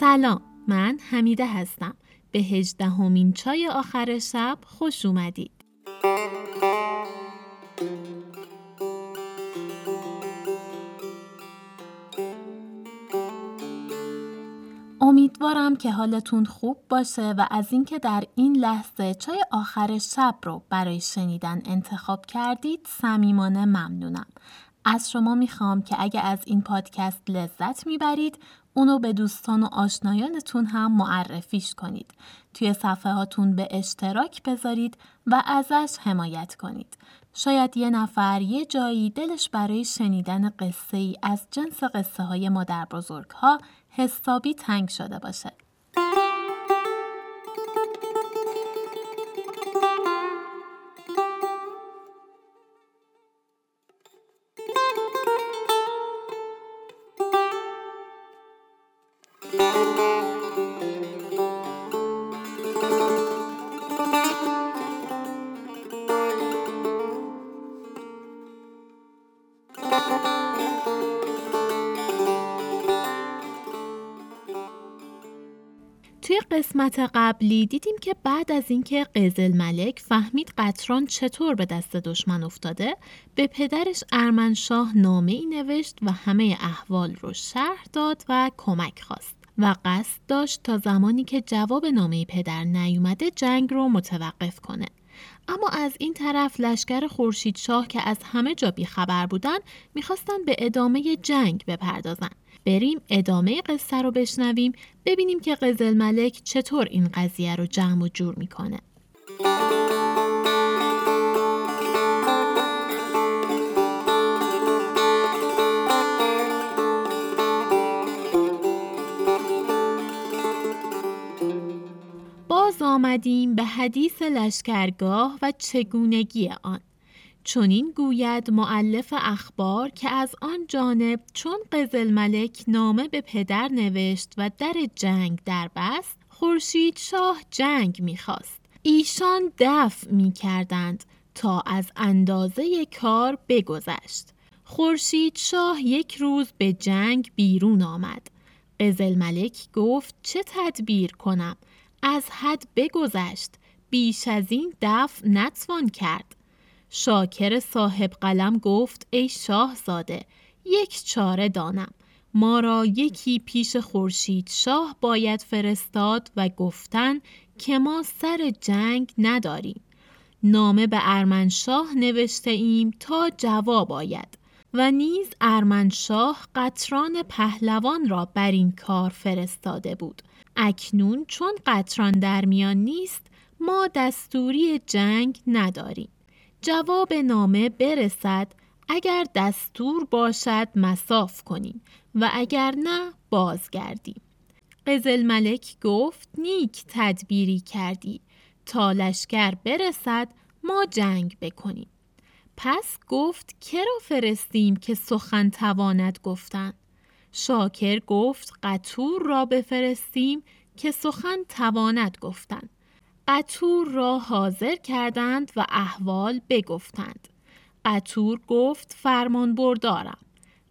سلام من حمیده هستم به هجدهمین چای آخر شب خوش اومدید امیدوارم که حالتون خوب باشه و از اینکه در این لحظه چای آخر شب رو برای شنیدن انتخاب کردید صمیمانه ممنونم. از شما می‌خوام که اگه از این پادکست لذت می‌برید اونو به دوستان و آشنایانتون هم معرفیش کنید. توی صفحه هاتون به اشتراک بذارید و ازش حمایت کنید. شاید یه نفر یه جایی دلش برای شنیدن قصه ای از جنس قصه های مادر بزرگ ها حسابی تنگ شده باشه. قسمت قبلی دیدیم که بعد از اینکه قزل ملک فهمید قطران چطور به دست دشمن افتاده به پدرش ارمنشاه نامه ای نوشت و همه احوال رو شرح داد و کمک خواست و قصد داشت تا زمانی که جواب نامه پدر نیومده جنگ رو متوقف کنه. اما از این طرف لشکر خورشید شاه که از همه جا بیخبر بودن می‌خواستن به ادامه جنگ بپردازن. بریم ادامه قصه رو بشنویم ببینیم که قزل ملک چطور این قضیه رو جمع و جور می‌کنه. باز آمدیم به حدیث لشکرگاه و چگونگی آن. چونین گوید معلف اخبار که از آن جانب چون قزل ملک نامه به پدر نوشت و در جنگ در بست خورشید شاه جنگ می‌خواست. ایشان دفع می‌کردند تا از اندازه کار بگذشت. خورشید شاه یک روز به جنگ بیرون آمد. قزل ملک گفت چه تدبیر کنم؟ از حد بگذشت. بیش از این دفع نتوان کرد. شاکر صاحب قلم گفت ای شاهزاده یک چاره دانم. ما را یکی پیش خورشید شاه باید فرستاد و گفتن که ما سر جنگ نداریم. نامه به ارمنشاه نوشته ایم تا جواب آید. و نیز ارمنشاه قطران پهلوان را بر این کار فرستاده بود. اکنون چون قطران در میان نیست ما دستوری جنگ نداریم. جواب نامه برسد اگر دستور باشد مساف کنیم و اگر نه بازگردیم. قزل ملک گفت نیک تدبیری کردی تا لشکر برسد ما جنگ بکنیم. پس گفت که را فرستیم که سخن تواند گفتن؟ شاکر گفت قطور را بفرستیم که سخن تواند گفتن. قطور را حاضر کردند و احوال بگفتند. قطور گفت فرمان بردارم.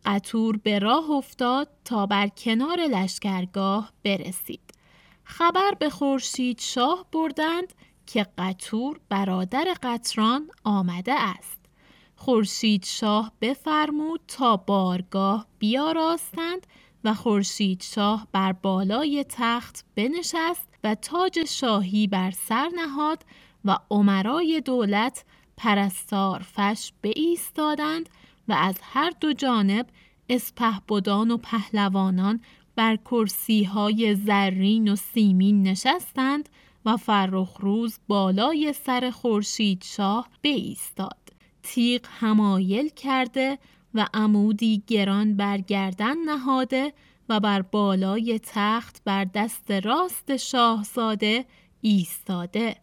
قطور به راه افتاد تا بر کنار لشکرگاه برسید. خبر به خورشید شاه بردند که قطور برادر قطران آمده است. خورشید شاه بفرمود تا بارگاه بیاراستند و خورشید شاه بر بالای تخت بنشست و تاج شاهی بر سر نهاد و عمرای دولت پرستار فش ایستادند و از هر دو جانب اسپهبدان و پهلوانان بر کرسی های زرین و سیمین نشستند و فرخ روز بالای سر خورشید شاه ایستاد. تیغ همایل کرده و عمودی گران بر گردن نهاده و بر بالای تخت بر دست راست شاهزاده ایستاده.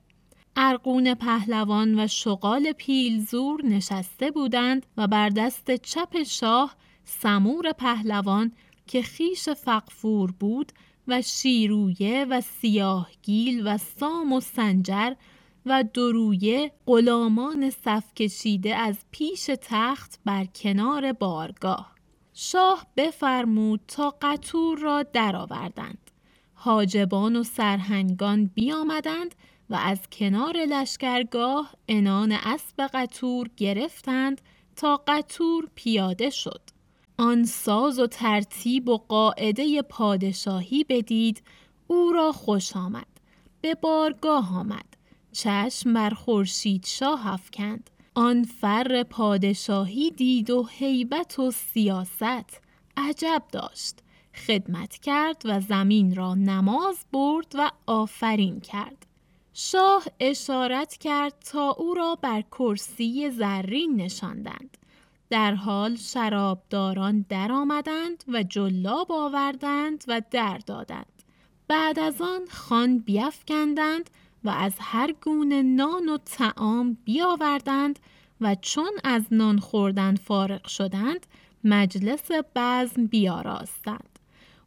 ارقون پهلوان و شغال پیلزور نشسته بودند و بر دست چپ شاه سمور پهلوان که خیش فقفور بود و شیرویه و سیاهگیل و سام و سنجر و درویه غلامان صف کشیده از پیش تخت بر کنار بارگاه. شاه بفرمود تا قطور را درآوردند. حاجبان و سرهنگان بیامدند و از کنار لشکرگاه انان اسب قطور گرفتند تا قطور پیاده شد. آن ساز و ترتیب و قاعده پادشاهی بدید او را خوش آمد. به بارگاه آمد. چشم بر خورشید شاه افکند. آن فر پادشاهی دید و هیبت و سیاست عجب داشت. خدمت کرد و زمین را نماز برد و آفرین کرد. شاه اشارت کرد تا او را بر کرسی زرین نشاندند. در حال شرابداران درآمدند و جلاب آوردند و در دادند. بعد از آن خان بیافکندند و از هر گونه نان و تعام بیاوردند و چون از نان خوردن فارغ شدند مجلس بزم بیاراستند.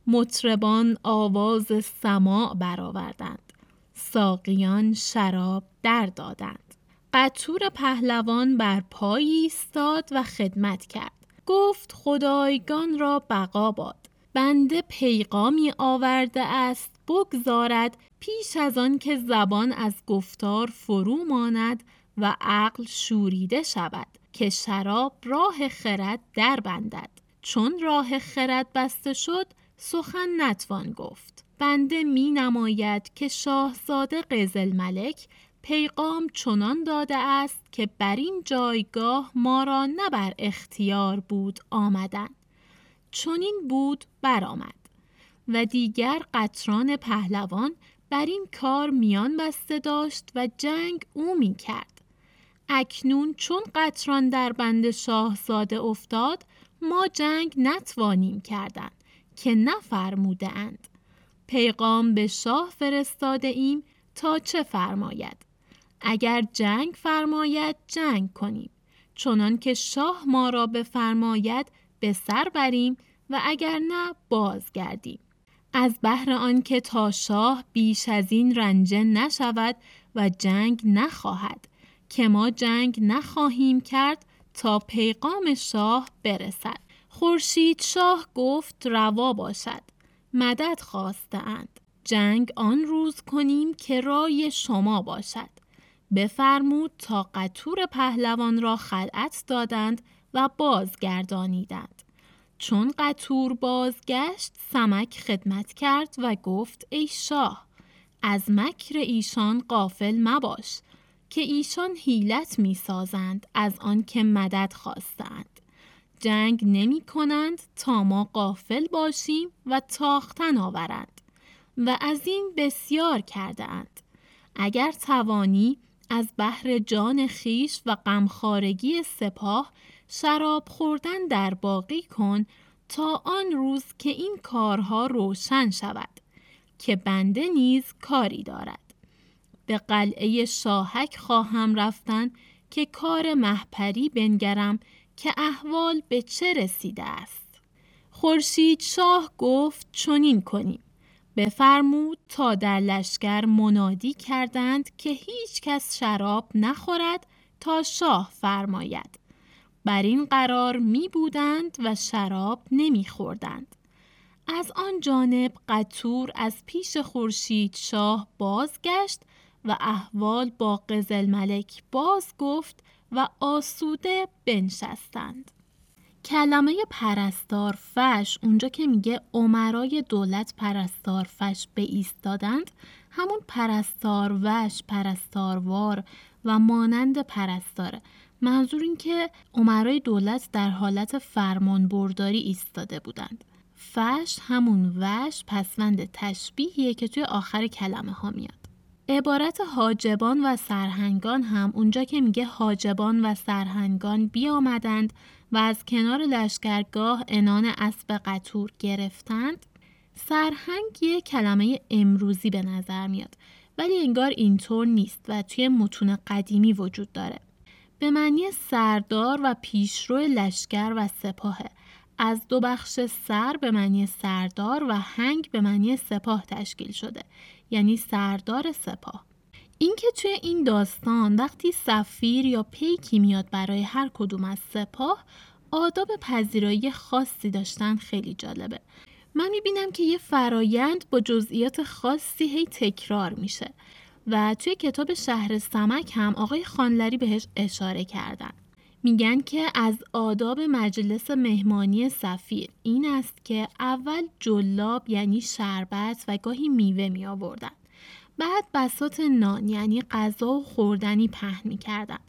مطربان آواز سماع برآوردند. ساقیان شراب در دادند. قطور پهلوان بر پای ایستاد و خدمت کرد. گفت خدایگان را بقا باد. بنده پیغامی آورده است بگذارد پیش از آن که زبان از گفتار فرو ماند و عقل شوریده شود که شراب راه خرد در بندد. چون راه خرد بسته شد سخن نتوان گفت. بنده می نماید که شاهزاده قزل ملک پیغام چنان داده است که بر این جایگاه ما را نه بر اختیار بود آمدن. چنین بود برآمد. و دیگر قطران پهلوان بر این کار میان بسته داشت و جنگ او می کرد. اکنون چون قطران در بند شاهزاده افتاد ما جنگ نتوانیم کردن که نفرموده اند. پیغام به شاه فرستاده ایم تا چه فرماید. اگر جنگ فرماید جنگ کنیم. چنان که شاه ما را بفرماید به سر بریم و اگر نه بازگردیم. از بهر آنکه تا شاه بیش از این رنجه نشود و جنگ نخواهد که ما جنگ نخواهیم کرد تا پیغام شاه برسد. خورشید شاه گفت روا باشد مدد اند. جنگ آن روز کنیم که رای شما باشد. بفرمود تا قطور پهلوان را خلعت دادند و بازگردانیدند. چون قطور بازگشت سمک خدمت کرد و گفت ای شاه از مکر ایشان قافل مباش که ایشان حیلت می سازند از آن که مدد خواستند جنگ نمی کنند تا ما قافل باشیم و تاختن آورند و از این بسیار کرده اند. اگر توانی از بحر جان خیش و غمخارگی سپاه شراب خوردن در باقی کن تا آن روز که این کارها روشن شود که بنده نیز کاری دارد. به قلعه شاهک خواهم رفتن که کار محپری بنگرم که احوال به چه رسیده است. خورشید شاه گفت چنین کنیم. بفرمود تا در لشکر منادی کردند که هیچ کس شراب نخورد تا شاه فرماید. بر این قرار می بودند و شراب نمی خوردند. از آن جانب قطور از پیش خورشید شاه بازگشت و احوال با قزل ملک باز گفت و آسوده بنشستند. کلمه پرستار فش اونجا که میگه عمرای دولت پرستار فش به ایستادند همون پرستار وش پرستاروار و مانند پرستاره منظور این که عمرای دولت در حالت فرمان برداری ایستاده بودند. فش همون وش پسوند تشبیهیه که توی آخر کلمه ها میاد. عبارت حاجبان و سرهنگان هم اونجا که میگه حاجبان و سرهنگان بیامدند و از کنار لشکرگاه انان اسب قطور گرفتند سرهنگ یه کلمه امروزی به نظر میاد ولی انگار اینطور نیست و توی متون قدیمی وجود داره به معنی سردار و پیشرو لشکر و سپاهه. از دو بخش سر به معنی سردار و هنگ به معنی سپاه تشکیل شده یعنی سردار سپاه. اینکه توی این داستان وقتی سفیر یا پیکی میاد برای هر کدوم از سپاه آداب پذیرایی خاصی داشتن خیلی جالبه. من می‌بینم که یه فرایند با جزئیات خاصی هی تکرار میشه. و توی کتاب شهر سمک هم آقای خانلری بهش اشاره کردن. میگن که از آداب مجلس مهمانی سفیر این است که اول جلاب یعنی شربت و گاهی میوه می آوردن. بعد بسات نان یعنی غذا و خوردنی پهن می کردن.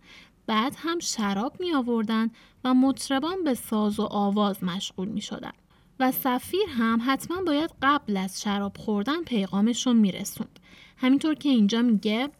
بعد هم شراب می آوردن و مطربان به ساز و آواز مشغول می شدن. و سفیر هم حتما باید قبل از شراب خوردن پیغامشون می رسوند. همینطور که اینجا میگه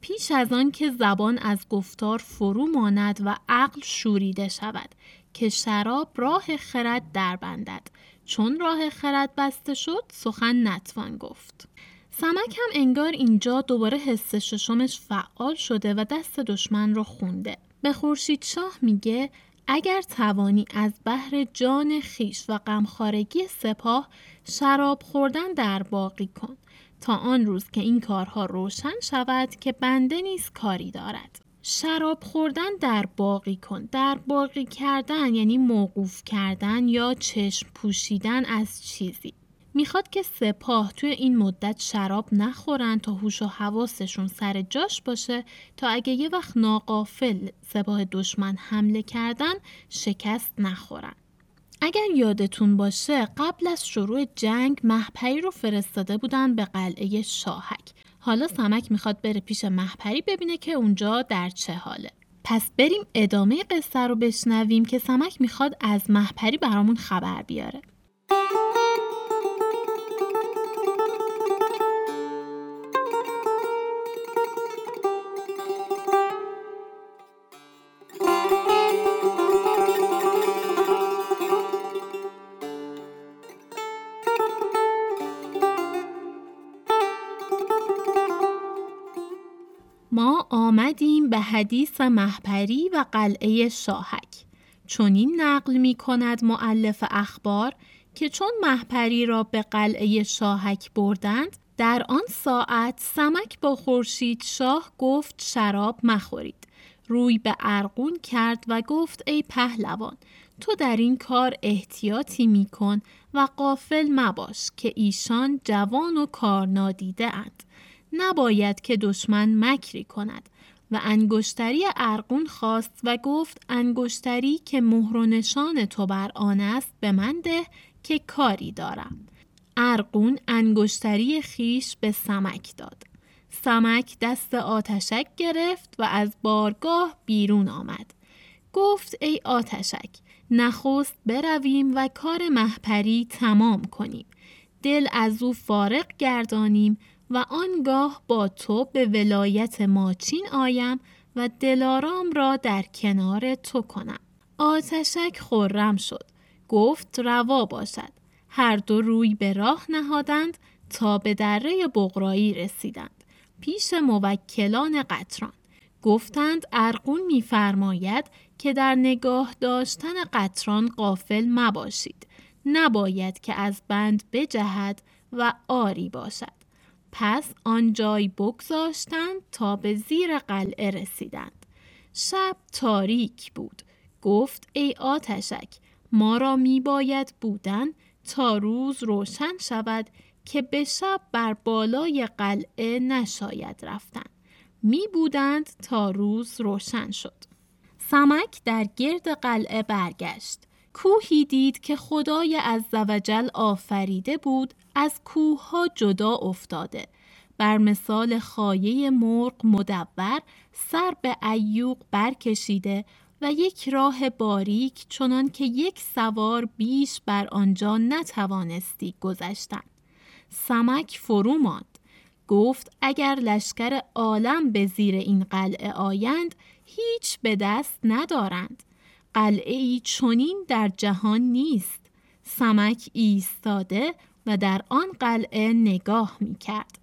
پیش از آن که زبان از گفتار فرو ماند و عقل شوریده شود که شراب راه خرد در بندد. چون راه خرد بسته شد سخن نتوان گفت. سمک هم انگار اینجا دوباره حس ششمش فعال شده و دست دشمن رو خونده. به خورشید شاه میگه اگر توانی از بحر جان خیش و غمخارگی سپاه شراب خوردن در باقی کن. تا آن روز که این کارها روشن شود که بنده نیز کاری دارد. شراب خوردن در باقی کن. در باقی کردن یعنی موقوف کردن یا چشم پوشیدن از چیزی. می‌خواد که سپاه توی این مدت شراب نخورن تا هوش و حواسشون سر جاش باشه تا اگه یه وقت ناقافل سپاه دشمن حمله کردن شکست نخورن. اگر یادتون باشه قبل از شروع جنگ محپری رو فرستاده بودن به قلعه شاهک. حالا سمک می‌خواد بره پیش محپری ببینه که اونجا در چه حاله. پس بریم ادامه قصه رو بشنویم که سمک می‌خواد از محپری برامون خبر بیاره. ما آمدیم به حدیث محپری و قلعه شاهک چنین نقل می کند معلف اخبار که چون محپری را به قلعه شاهک بردند در آن ساعت سمک با خورشید شاه گفت شراب مخورید روی به ارقون کرد و گفت ای پهلوان تو در این کار احتیاطی می کن و قافل مباش که ایشان جوان و کار نادیده اند. نباید که دشمن مکری کند. و انگشتری ارقون خواست و گفت انگشتری که مهر و نشان تو بر آن است به من ده که کاری دارم. ارقون انگشتری خیش به سمک داد. سمک دست آتشک گرفت و از بارگاه بیرون آمد. گفت ای آتشک نخست برویم و کار محپری تمام کنیم. دل از او فارق گردانیم و آنگاه با تو به ولایت ماچین آیم و دلارام را در کنار تو کنم. آتشک خورم شد. گفت روا باشد. هر دو روی به راه نهادند تا به دره بغرایی رسیدند. پیش موکلان قطران. گفتند ارقون میفرماید که در نگاه داشتن قطران قافل مباشید. نباید که از بند بجهد و آری باشد. پس آن جای بگذاشتند تا به زیر قلعه رسیدند. شب تاریک بود. گفت ای آتشک ما را می باید بودن تا روز روشن شود که به شب بر بالای قلعه نشاید رفتن. می بودند تا روز روشن شد. سمک در گرد قلعه برگشت. کوهی دید که خدای عزوجل آفریده بود از کوه ها جدا افتاده. بر مثال خایه مرغ مدور سر به ایوق برکشیده و یک راه باریک چنان که یک سوار بیش بر آنجا نتوانستی گذشتن. سمک فرو ماند. گفت اگر لشکر عالم به زیر این قلعه آیند هیچ به دست ندارند. قلعه ای چنین در جهان نیست. سمک ایستاده و در آن قلعه نگاه می کرد.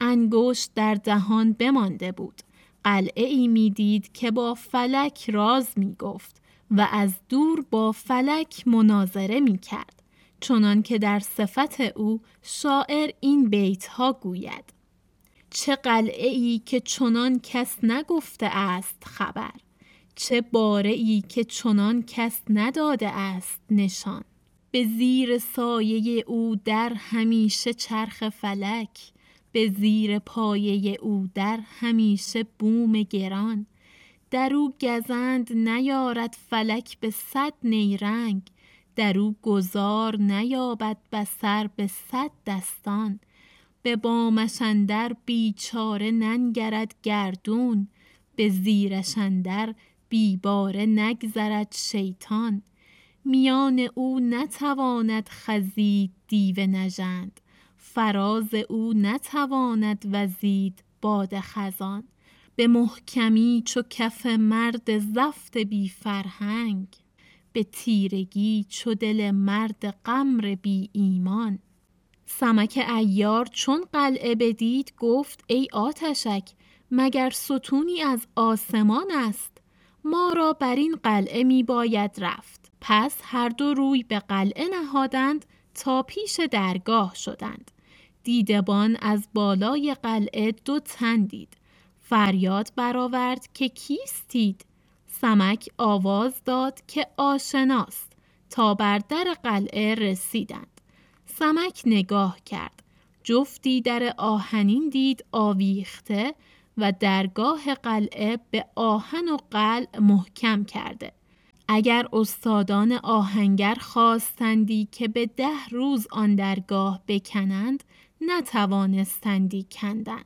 انگشت در دهان بمانده بود. قلعه ای می دید که با فلک راز می گفت و از دور با فلک مناظره می کرد. چنان که در صفت او شاعر این بیت ها گوید. چه قلعه ای که چنان کس نگفته است خبر چه باره ای که چنان کس نداده است نشان به زیر سایه او در همیشه چرخ فلک به زیر پایه او در همیشه بوم گران. در او گزند نیارد فلک به صد نیرنگ در او گذار نیابد بسر به صد دستان. به بامش اندر بیچاره ننگرد گردون به زیرش اندر بیباره نگذرد شیطان. میان او نتواند خزید دیو نژند. فراز او نتواند وزید باد خزان. به محکمی چو کف مرد زفت بی فرهنگ. به تیرگی چو دل مرد قمر بی ایمان. سمک ایار چون قلعه بدید گفت ای آتشک مگر ستونی از آسمان است؟ ما را بر این قلعه می باید رفت. پس هر دو روی به قلعه نهادند تا پیش درگاه شدند. دیدبان از بالای قلعه دو تن دید. فریاد برآورد که کیستید؟ سمک آواز داد که آشناست. تا بر در قلعه رسیدند. سمک نگاه کرد. جفتی در آهنین دید آویخته و درگاه قلعه به آهن و قلع محکم کرده. اگر استادان آهنگر خواستندی که به ده روز آن درگاه بکنند نتوانستندی کندن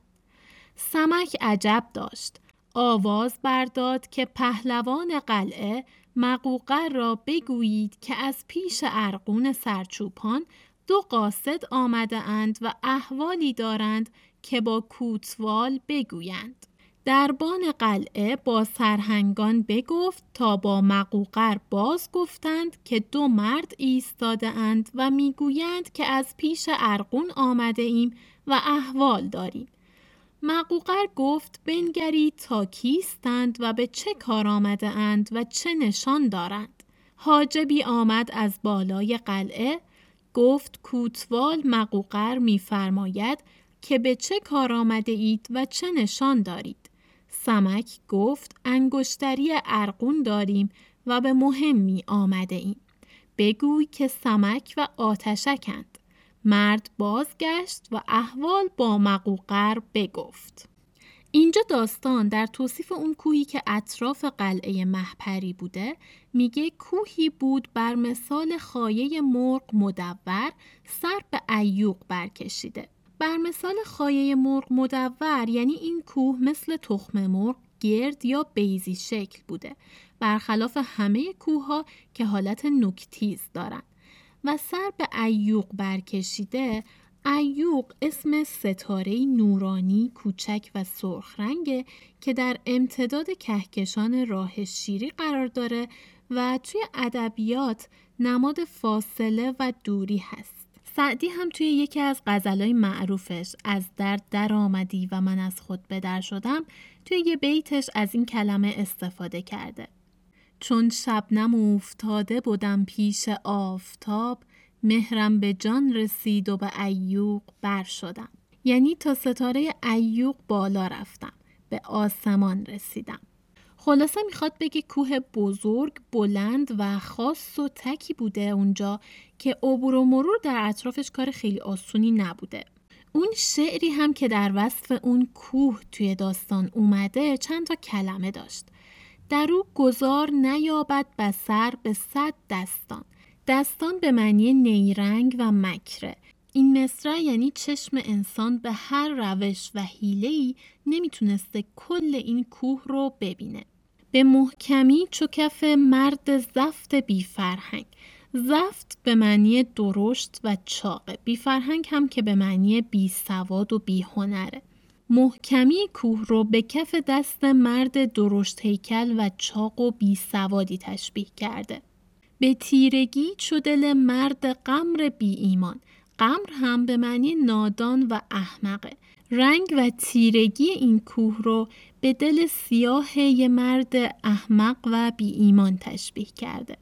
سمک عجب داشت آواز برداد که پهلوان قلعه مقوقر را بگویید که از پیش ارقون سرچوپان دو قاصد آمده اند و احوالی دارند که با کوتوال بگویند. دربان قلعه با سرهنگان بگفت تا با مقوقر باز گفتند که دو مرد ایستاده اند و می‌گویند که از پیش ارقون آمده ایم و احوال داریم. مقوقر گفت بنگرید تا کیستند و به چه کار آمده اند و چه نشان دارند. حاجبی آمد از بالای قلعه گفت کوتوال مقوقر میفرماید که به چه کار آمده اید و چه نشان دارید. سمک گفت انگشتری ارقون داریم و به مهمی آمده ایم. بگوی که سمک و آتشکند. مرد بازگشت و احوال با مقوقر بگفت. اینجا داستان در توصیف اون کوهی که اطراف قلعه محپری بوده میگه کوهی بود بر مثال خایه مرغ مدور سر به ایوق برکشیده. بر مثال خایه مرغ مدور یعنی این کوه مثل تخم مرغ گرد یا بیزی شکل بوده. برخلاف همه کوه ها که حالت نکتیز دارن. و سر به ایوق برکشیده ایوق اسم ستاره نورانی کوچک و سرخ رنگه که در امتداد کهکشان راه شیری قرار داره و توی ادبیات نماد فاصله و دوری هست. سعدی هم توی یکی از غزلای معروفش از درد در آمدی و من از خود به در شدم توی یه بیتش از این کلمه استفاده کرده. چون شبنم افتاده بودم پیش آفتاب مهرم به جان رسید و به ایوق بر شدم. یعنی تا ستاره ایوق بالا رفتم. به آسمان رسیدم. خلاصه می‌خواد بگه کوه بزرگ، بلند و خاص و تکی بوده اونجا که عبور و مرور در اطرافش کار خیلی آسونی نبوده. اون شعری هم که در وصف اون کوه توی داستان اومده چند تا کلمه داشت. در او گذار نیابد بسر به صد دستان. دستان به معنی نیرنگ و مکره. این مصرع یعنی چشم انسان به هر روش و حیله‌ای نمی‌تونسته کل این کوه رو ببینه. به محکمی چو کف مرد زفت بی فرهنگ. زفت به معنی درشت و چاقه بی فرهنگ هم که به معنی بی سواد و بی هنره. محکمی کوه رو به کف دست مرد درشت هیکل و چاق و بی سوادی تشبیه کرده. به تیرگی چو دل مرد قمر بی ایمان. قمر هم به معنی نادان و احمقه. رنگ و تیرگی این کوه رو به دل سیاه یه مرد احمق و بی ایمان تشبیه کرده.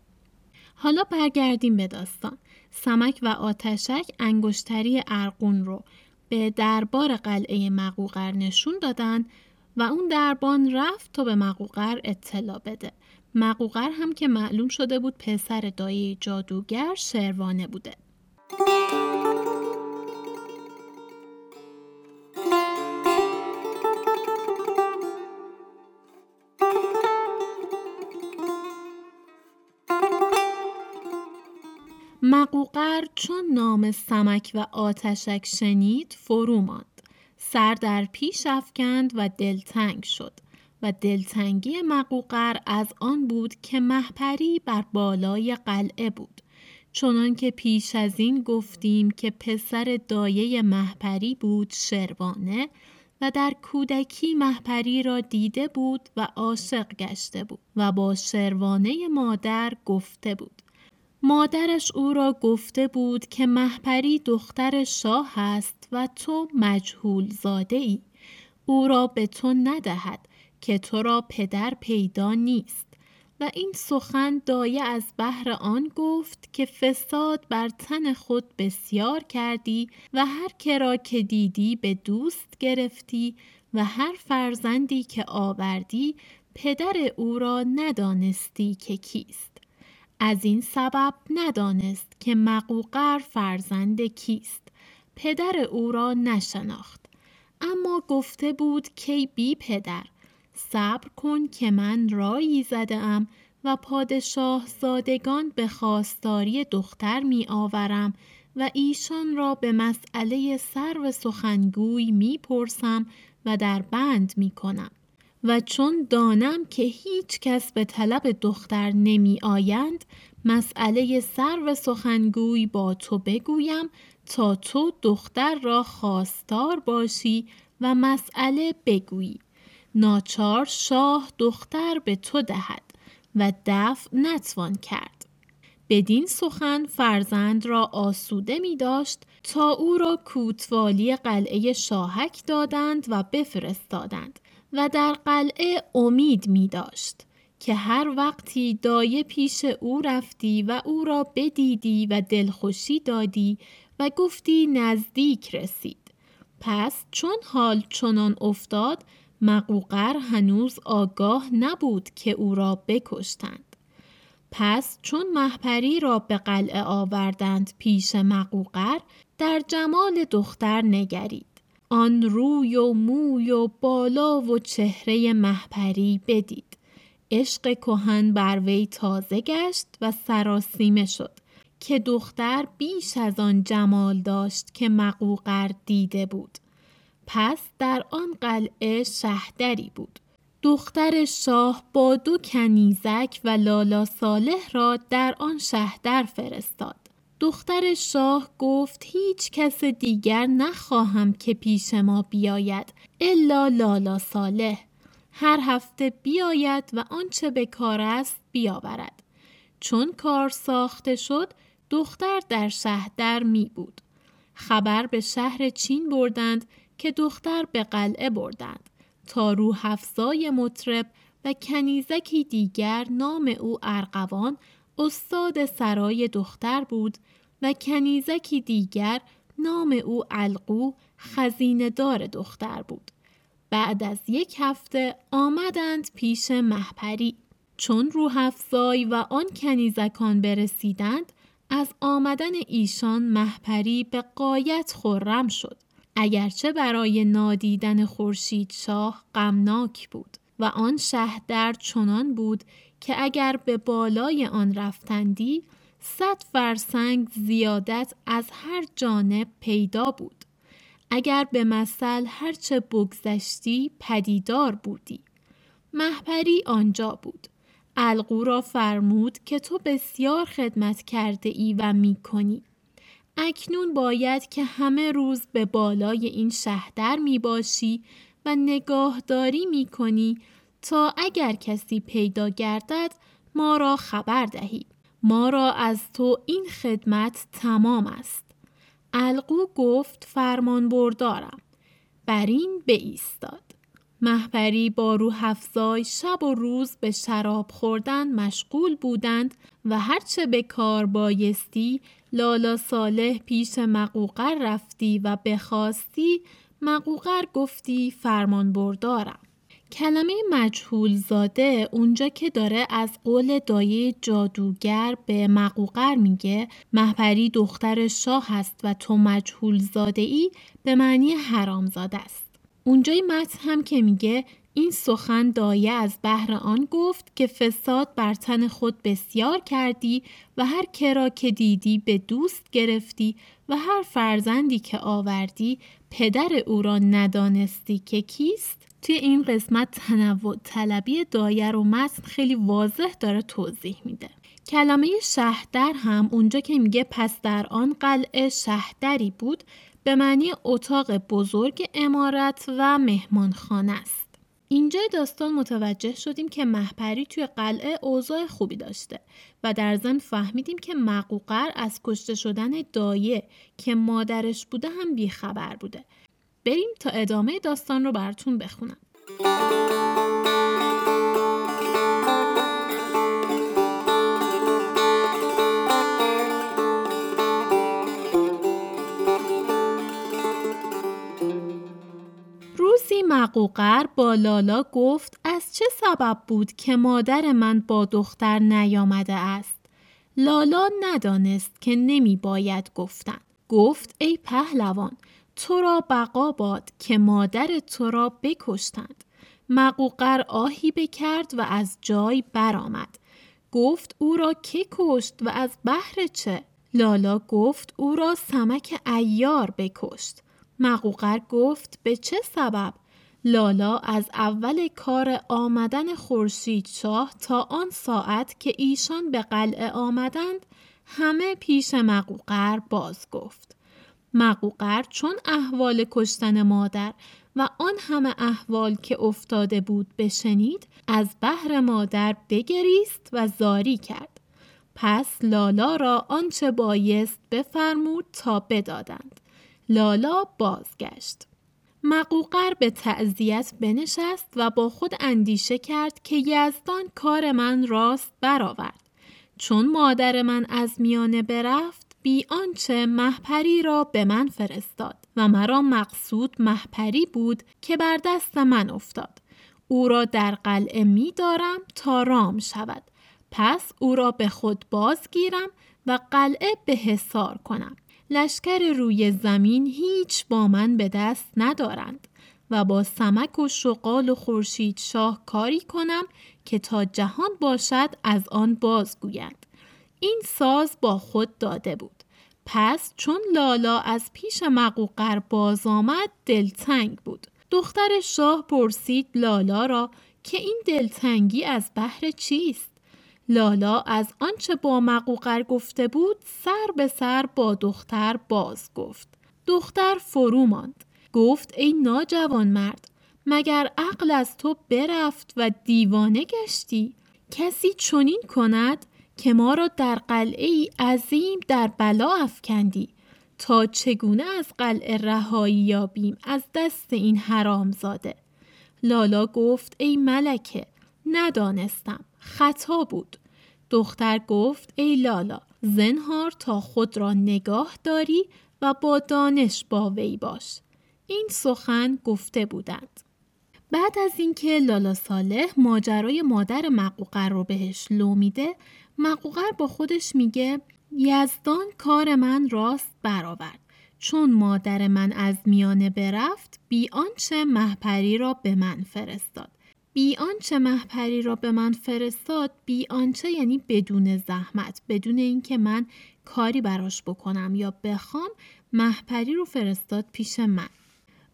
حالا برگردیم به داستان. سمک و آتشک انگشتری ارقون رو به دربار قلعه مقوقر نشون دادن و اون دربان رفت تا به مقوقر اطلاع بده. مقوقر هم که معلوم شده بود پسر دایه جادوگر شروانه بوده مقوقر چون نام سمک و آتشک شنید فرو ماند. سر در پیش افکند و دلتنگ شد و دلتنگی مقوقر از آن بود که محپری بر بالای قلعه بود. چنان که پیش از این گفتیم که پسر دایه محپری بود شروانه و در کودکی محپری را دیده بود و عاشق گشته بود و با شروانه مادر گفته بود. مادرش او را گفته بود که محپری دختر شاه است و تو مجهول زاده ای. او را به تو ندهد که تو را پدر پیدا نیست و این سخن دایه از بهر آن گفت که فساد بر تن خود بسیار کردی و هر کرا که دیدی به دوست گرفتی و هر فرزندی که آوردی پدر او را ندانستی که کیست از این سبب ندانست که مقوقر فرزند کیست. پدر او را نشناخت. اما گفته بود کی بی پدر. صبر کن که من رایی زده ام و پادشاه زادگان به خواستاری دختر می آورم و ایشان را به مسئله سر و سخنگوی می پرسم و در بند می کنم. و چون دانم که هیچ کس به طلب دختر نمی آیند مسئله سر و سخنگوی با تو بگویم تا تو دختر را خواستار باشی و مسئله بگویی. ناچار شاه دختر به تو دهد و دفع نتوان کرد. بدین سخن فرزند را آسوده می داشت تا او را کوتوالی قلعه شاهک دادند و بفرستادند. و در قلعه امید می داشت که هر وقتی دایه پیش او رفتی و او را بدیدی و دلخوشی دادی و گفتی نزدیک رسید. پس چون حال چنان افتاد مقوقر هنوز آگاه نبود که او را بکشتند. پس چون محپری را به قلعه آوردند پیش مقوقر در جمال دختر نگرید. آن روی و موی و بالا و چهره محپری بدید. عشق کهن بر وی تازه گشت و سراسیمه شد که دختر بیش از آن جمال داشت که مقوقر دیده بود. پس در آن قلعه شهدری بود. دختر شاه با دو کنیزک و لالا صالح را در آن شهدر فرستاد. دختر شاه گفت هیچ کس دیگر نخواهم که پیش ما بیاید الا لالا صالح. هر هفته بیاید و آنچه به کار است بیاورد. چون کار ساخته شد دختر در شهر می بود. خبر به شهر چین بردند که دختر به قلعه بردند. تا رو افزای مطرب و کنیزکی دیگر نام او ارقوان استاد سرای دختر بود و کنیزکی دیگر نام او القو خزینه دار دختر بود. بعد از یک هفته آمدند پیش محپری. چون روح افزای و آن کنیزکان برسیدند از آمدن ایشان محپری به قایت خرم شد. اگرچه برای نادیدن خورشید شاه غمناک بود و آن شهدر چنان بود که اگر به بالای آن رفتندی صد فرسنگ زیادت از هر جانب پیدا بود. اگر به مثل هرچه بگذشتی پدیدار بودی. محپری آنجا بود. الگو را فرمود که تو بسیار خدمت کرده ای و می کنی. اکنون باید که همه روز به بالای این شهدر می باشی و نگاهداری می کنی تا اگر کسی پیدا گردد ما را خبر دهی. ما را از تو این خدمت تمام است. القو گفت فرمان بردارم. بر این ایستاد. محبری با رو افزای شب و روز به شراب خوردن مشغول بودند و هرچه به کار بایستی لالا صالح پیش مقوقر رفتی و بخواستی مقوقر گفتی فرمان بردارم. کلمه مجهول زاده اونجا که داره از قول دایه جادوگر به مقوقر میگه محپری دختر شاه هست و تو مجهول زاده ای به معنی حرام زاده است. اونجای متن هم که میگه این سخن دایه از بهر آن گفت که فساد بر تن خود بسیار کردی و هر کرا که دیدی به دوست گرفتی و هر فرزندی که آوردی پدر او را ندانستی که کیست. توی این قسمت تنوع طلبی دایه رو متن خیلی واضح داره توضیح میده. کلمه شهدر هم اونجا که میگه پس در آن قلعه شهدری بود به معنی اتاق بزرگ امارت و مهمانخانه است. اینجا داستان متوجه شدیم که محپری توی قلعه اوضاع خوبی داشته و در ضمن فهمیدیم که مقوقر از کشته شدن دایه که مادرش بوده هم بیخبر بوده. بریم تا ادامه داستان رو براتون بخونم. مقوقر با لالا گفت از چه سبب بود که مادر من با دختر نیامده است؟ لالا ندانست که نمی باید گفتن. گفت ای پهلوان تو را بقا باد که مادر تو را بکشتند. مقوقر آهی بکرد و از جای برآمد. گفت او را که کشت و از بحر چه؟ لالا گفت او را سمک ایار بکشت. مقوقر گفت به چه سبب؟ لالا از اول کار آمدن خورشید شاه تا آن ساعت که ایشان به قلعه آمدند همه پیش مقوقر باز گفت. مقوقر چون احوال کشتن مادر و آن همه احوال که افتاده بود بشنید از بحر مادر بگریست و زاری کرد. پس لالا را آنچه بایست بفرمود تا بدادند. لالا بازگشت. مقوقر به تعذیت بنشست و با خود اندیشه کرد که یزدان کار من راست برآورد. چون مادر من از میانه برفت بی آنچه محپری را به من فرستاد و مرا مقصود محپری بود که بر دست من افتاد. او را در قلعه می دارم تا رام شود. پس او را به خود بازگیرم و قلعه به حصار کنم. لشکر روی زمین هیچ با من به دست ندارند و با سمک و شقال و خورشید شاه کاری کنم که تا جهان باشد از آن بازگویند. این ساز با خود داده بود. پس چون لالا از پیش مقوقر باز آمد دلتنگ بود. دختر شاه پرسید لالا را که این دلتنگی از بحر چیست؟ لالا از آنچه با مقوقر گفته بود سر به سر با دختر باز گفت. دختر فرو ماند. گفت ای ناجوان مرد مگر عقل از تو برفت و دیوانه گشتی؟ کسی چنین کند که ما را در قلعه ای عظیم در بلا افکندی؟ تا چگونه از قلعه رهایی یابیم از دست این حرام زاده. لالا گفت ای ملکه ندانستم. خطا بود. دختر گفت ای لالا زنهار تا خود را نگاه داری و با دانش با وی باش. این سخن گفته بودند. بعد از اینکه لالا صالح ماجرای مادر مقوقر رو بهش لو میده مقوقر با خودش میگه یزدان کار من راست برآورد. چون مادر من از میانه برفت بی آنچه محپری را به من فرستاد. بی آنچه محپری را به من فرستاد بی آنچه یعنی بدون زحمت بدون اینکه من کاری براش بکنم یا بخوام محپری رو فرستاد پیش من.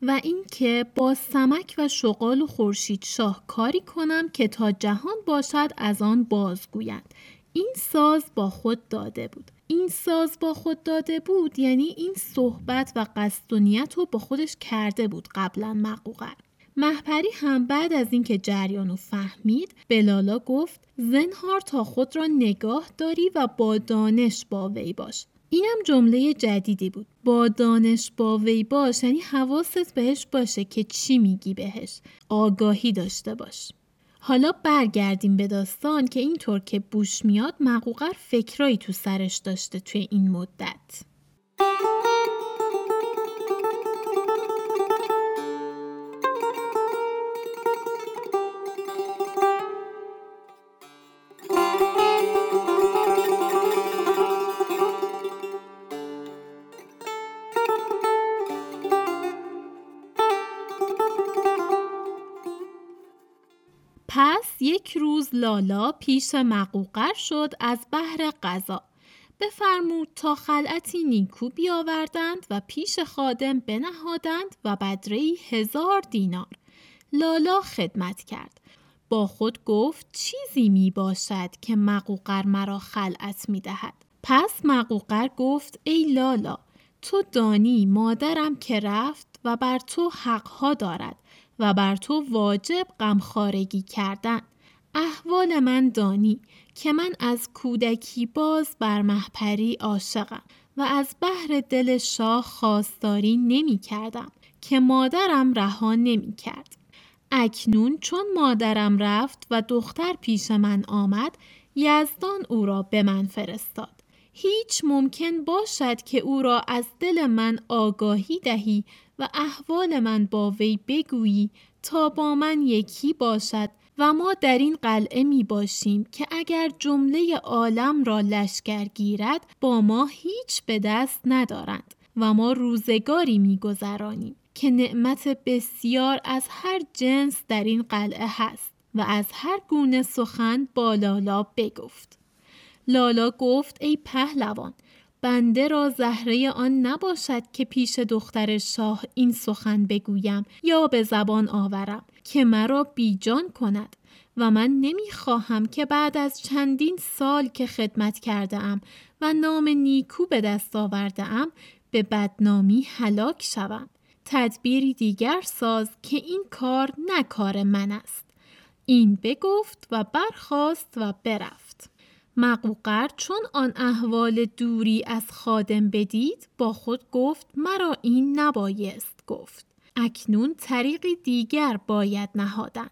و اینکه با سمک و شغال و خورشید شاه کاری کنم که تا جهان باشد از آن بازگویند. این ساز با خود داده بود. این ساز با خود داده بود یعنی این صحبت و قصد و نیت رو با خودش کرده بود قبلا مقوقر. محپری هم بعد از اینکه جریان رو فهمید به لالا گفت زنهار تا خود را نگاه داری و با دانش با وی باش. اینم جمله جدیدی بود. با دانش با وی باش یعنی حواست بهش باشه که چی میگی بهش. آگاهی داشته باش. حالا برگردیم به داستان که اینطور که بوش میاد مقوقر فکرایی تو سرش داشته توی این مدت. لالا پیش مقوقر شد از بحر غذا. بفرمود تا خلعتی نیکو بیاوردند و پیش خادم بنهادند و بدره هزار دینار. لالا خدمت کرد. با خود گفت چیزی می باشد که مقوقر مرا خلعت می دهد. پس مقوقر گفت ای لالا تو دانی مادرم که رفت و بر تو حقها دارد و بر تو واجب غمخوارگی کردن. احوال من دانی که من از کودکی باز بر محپری عاشقم و از بحر دل شاه خواستاری نمی کردم که مادرم رها نمی کرد. اکنون چون مادرم رفت و دختر پیش من آمد یزدان او را به من فرستاد. هیچ ممکن باشد که او را از دل من آگاهی دهی و احوال من با وی بگویی تا با من یکی باشد و ما در این قلعه می باشیم که اگر جمله عالم را لشکر گیرد با ما هیچ به دست ندارند و ما روزگاری می گذرانیم که نعمت بسیار از هر جنس در این قلعه هست و از هر گونه سخن با لالا بگفت. لالا گفت ای پهلوان بنده را زهره آن نباشد که پیش دختر شاه این سخن بگویم یا به زبان آورم که مرا بیجان کند و من نمی‌خواهم که بعد از چندین سال که خدمت کرده ام و نام نیکو به دست آورده ام به بدنامی هلاک شوم. تدبیری دیگر ساز که این کار نه من است. این بگفت و برخاست و برفت. مقوقر چون آن احوال دوری از خادم بدید با خود گفت مرا این نبایست گفت. اکنون طریقی دیگر باید نهادن.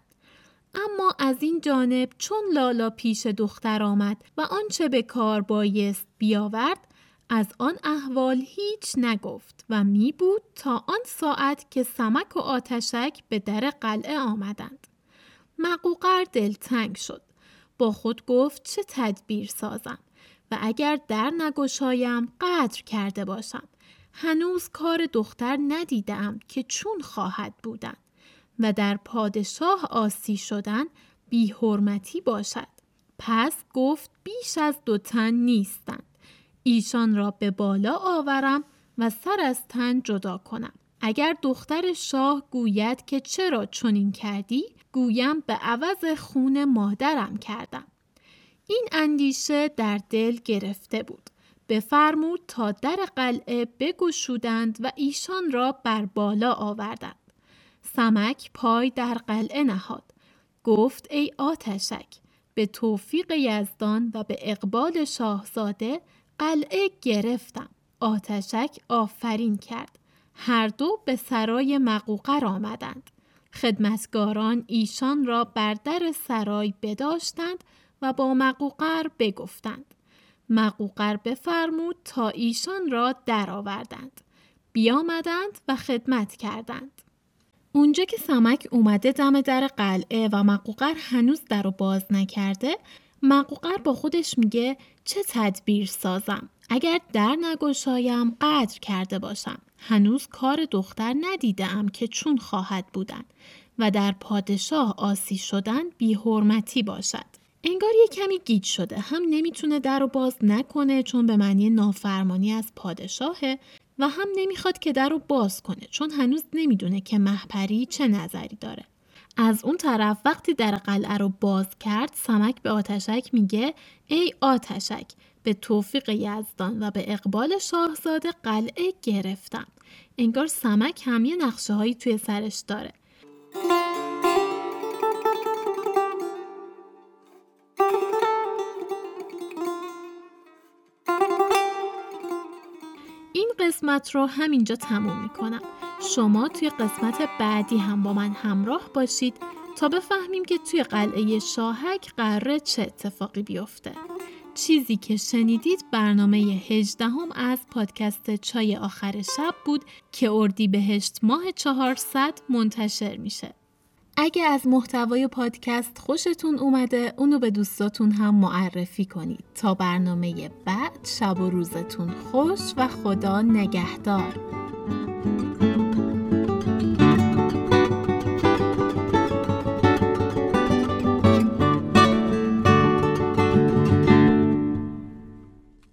اما از این جانب چون لالا پیش دختر آمد و آنچه به کار بایست بیاورد از آن احوال هیچ نگفت و می بود تا آن ساعت که سمک و آتشک به در قلعه آمدند. مقوقر دلتنگ شد. با خود گفت چه تدبیر سازم و اگر در نگشایم قدر کرده باشم. هنوز کار دختر ندیدم که چون خواهد بودن و در پادشاه آسی شدن بی حرمتی باشد. پس گفت بیش از دو تن نیستند. ایشان را به بالا آورم و سر از تن جدا کنم. اگر دختر شاه گوید که چرا چنین کردی گویم به عوض خون مادرم کردم. این اندیشه در دل گرفته بود. بفرمود تا در قلعه بگشودند و ایشان را بر بالا آوردند. سمک پای در قلعه نهاد. گفت ای آتشک به توفیق یزدان و به اقبال شاهزاده قلعه گرفتم. آتشک آفرین کرد. هر دو به سرای مقوقر آمدند. خدمتگاران ایشان را بر در سرای بداشتند و با مقوقر بگفتند. مقوقر بفرمود تا ایشان را درآوردند. بیامدند و خدمت کردند. اونجا که سمک اومده دم در قلعه و مقوقر هنوز در رو باز نکرده مقوقر با خودش میگه چه تدبیر سازم اگر در نگشایم قدر کرده باشم هنوز کار دختر ندیدم که چون خواهد بودن و در پادشاه آسی شدن بی حرمتی باشد انگار یه کمی گیج شده. هم نمی‌تونه در رو باز نکنه چون به معنی نافرمانی از پادشاهه و هم نمی‌خواد که در رو باز کنه چون هنوز نمی‌دونه که محپری چه نظری داره. از اون طرف وقتی در قلعه رو باز کرد سمک به آتشک میگه ای آتشک به توفیق یزدان و به اقبال شاهزاده قلعه گرفتم. انگار سمک هم یه نقشه هایی توی سرش داره. قسمت رو همینجا تموم می‌کنم شما توی قسمت بعدی هم با من همراه باشید تا بفهمیم که توی قلعه شاهک قراره چه اتفاقی بیفته. چیزی که شنیدید برنامه هجدهم از پادکست چای آخر شب بود که اردی بهشت ماه 400 منتشر میشه. اگه از محتوای پادکست خوشتون اومده اونو به دوستاتون هم معرفی کنید. تا برنامه بعد شب و روزتون خوش و خدا نگهدار.